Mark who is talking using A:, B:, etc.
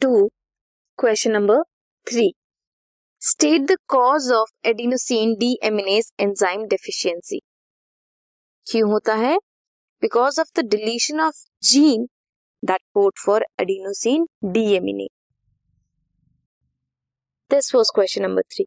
A: To question number three state the cause of adenosine deaminase enzyme deficiency क्यों होता है? Because of the deletion of gene that code for adenosine deaminase this was question number three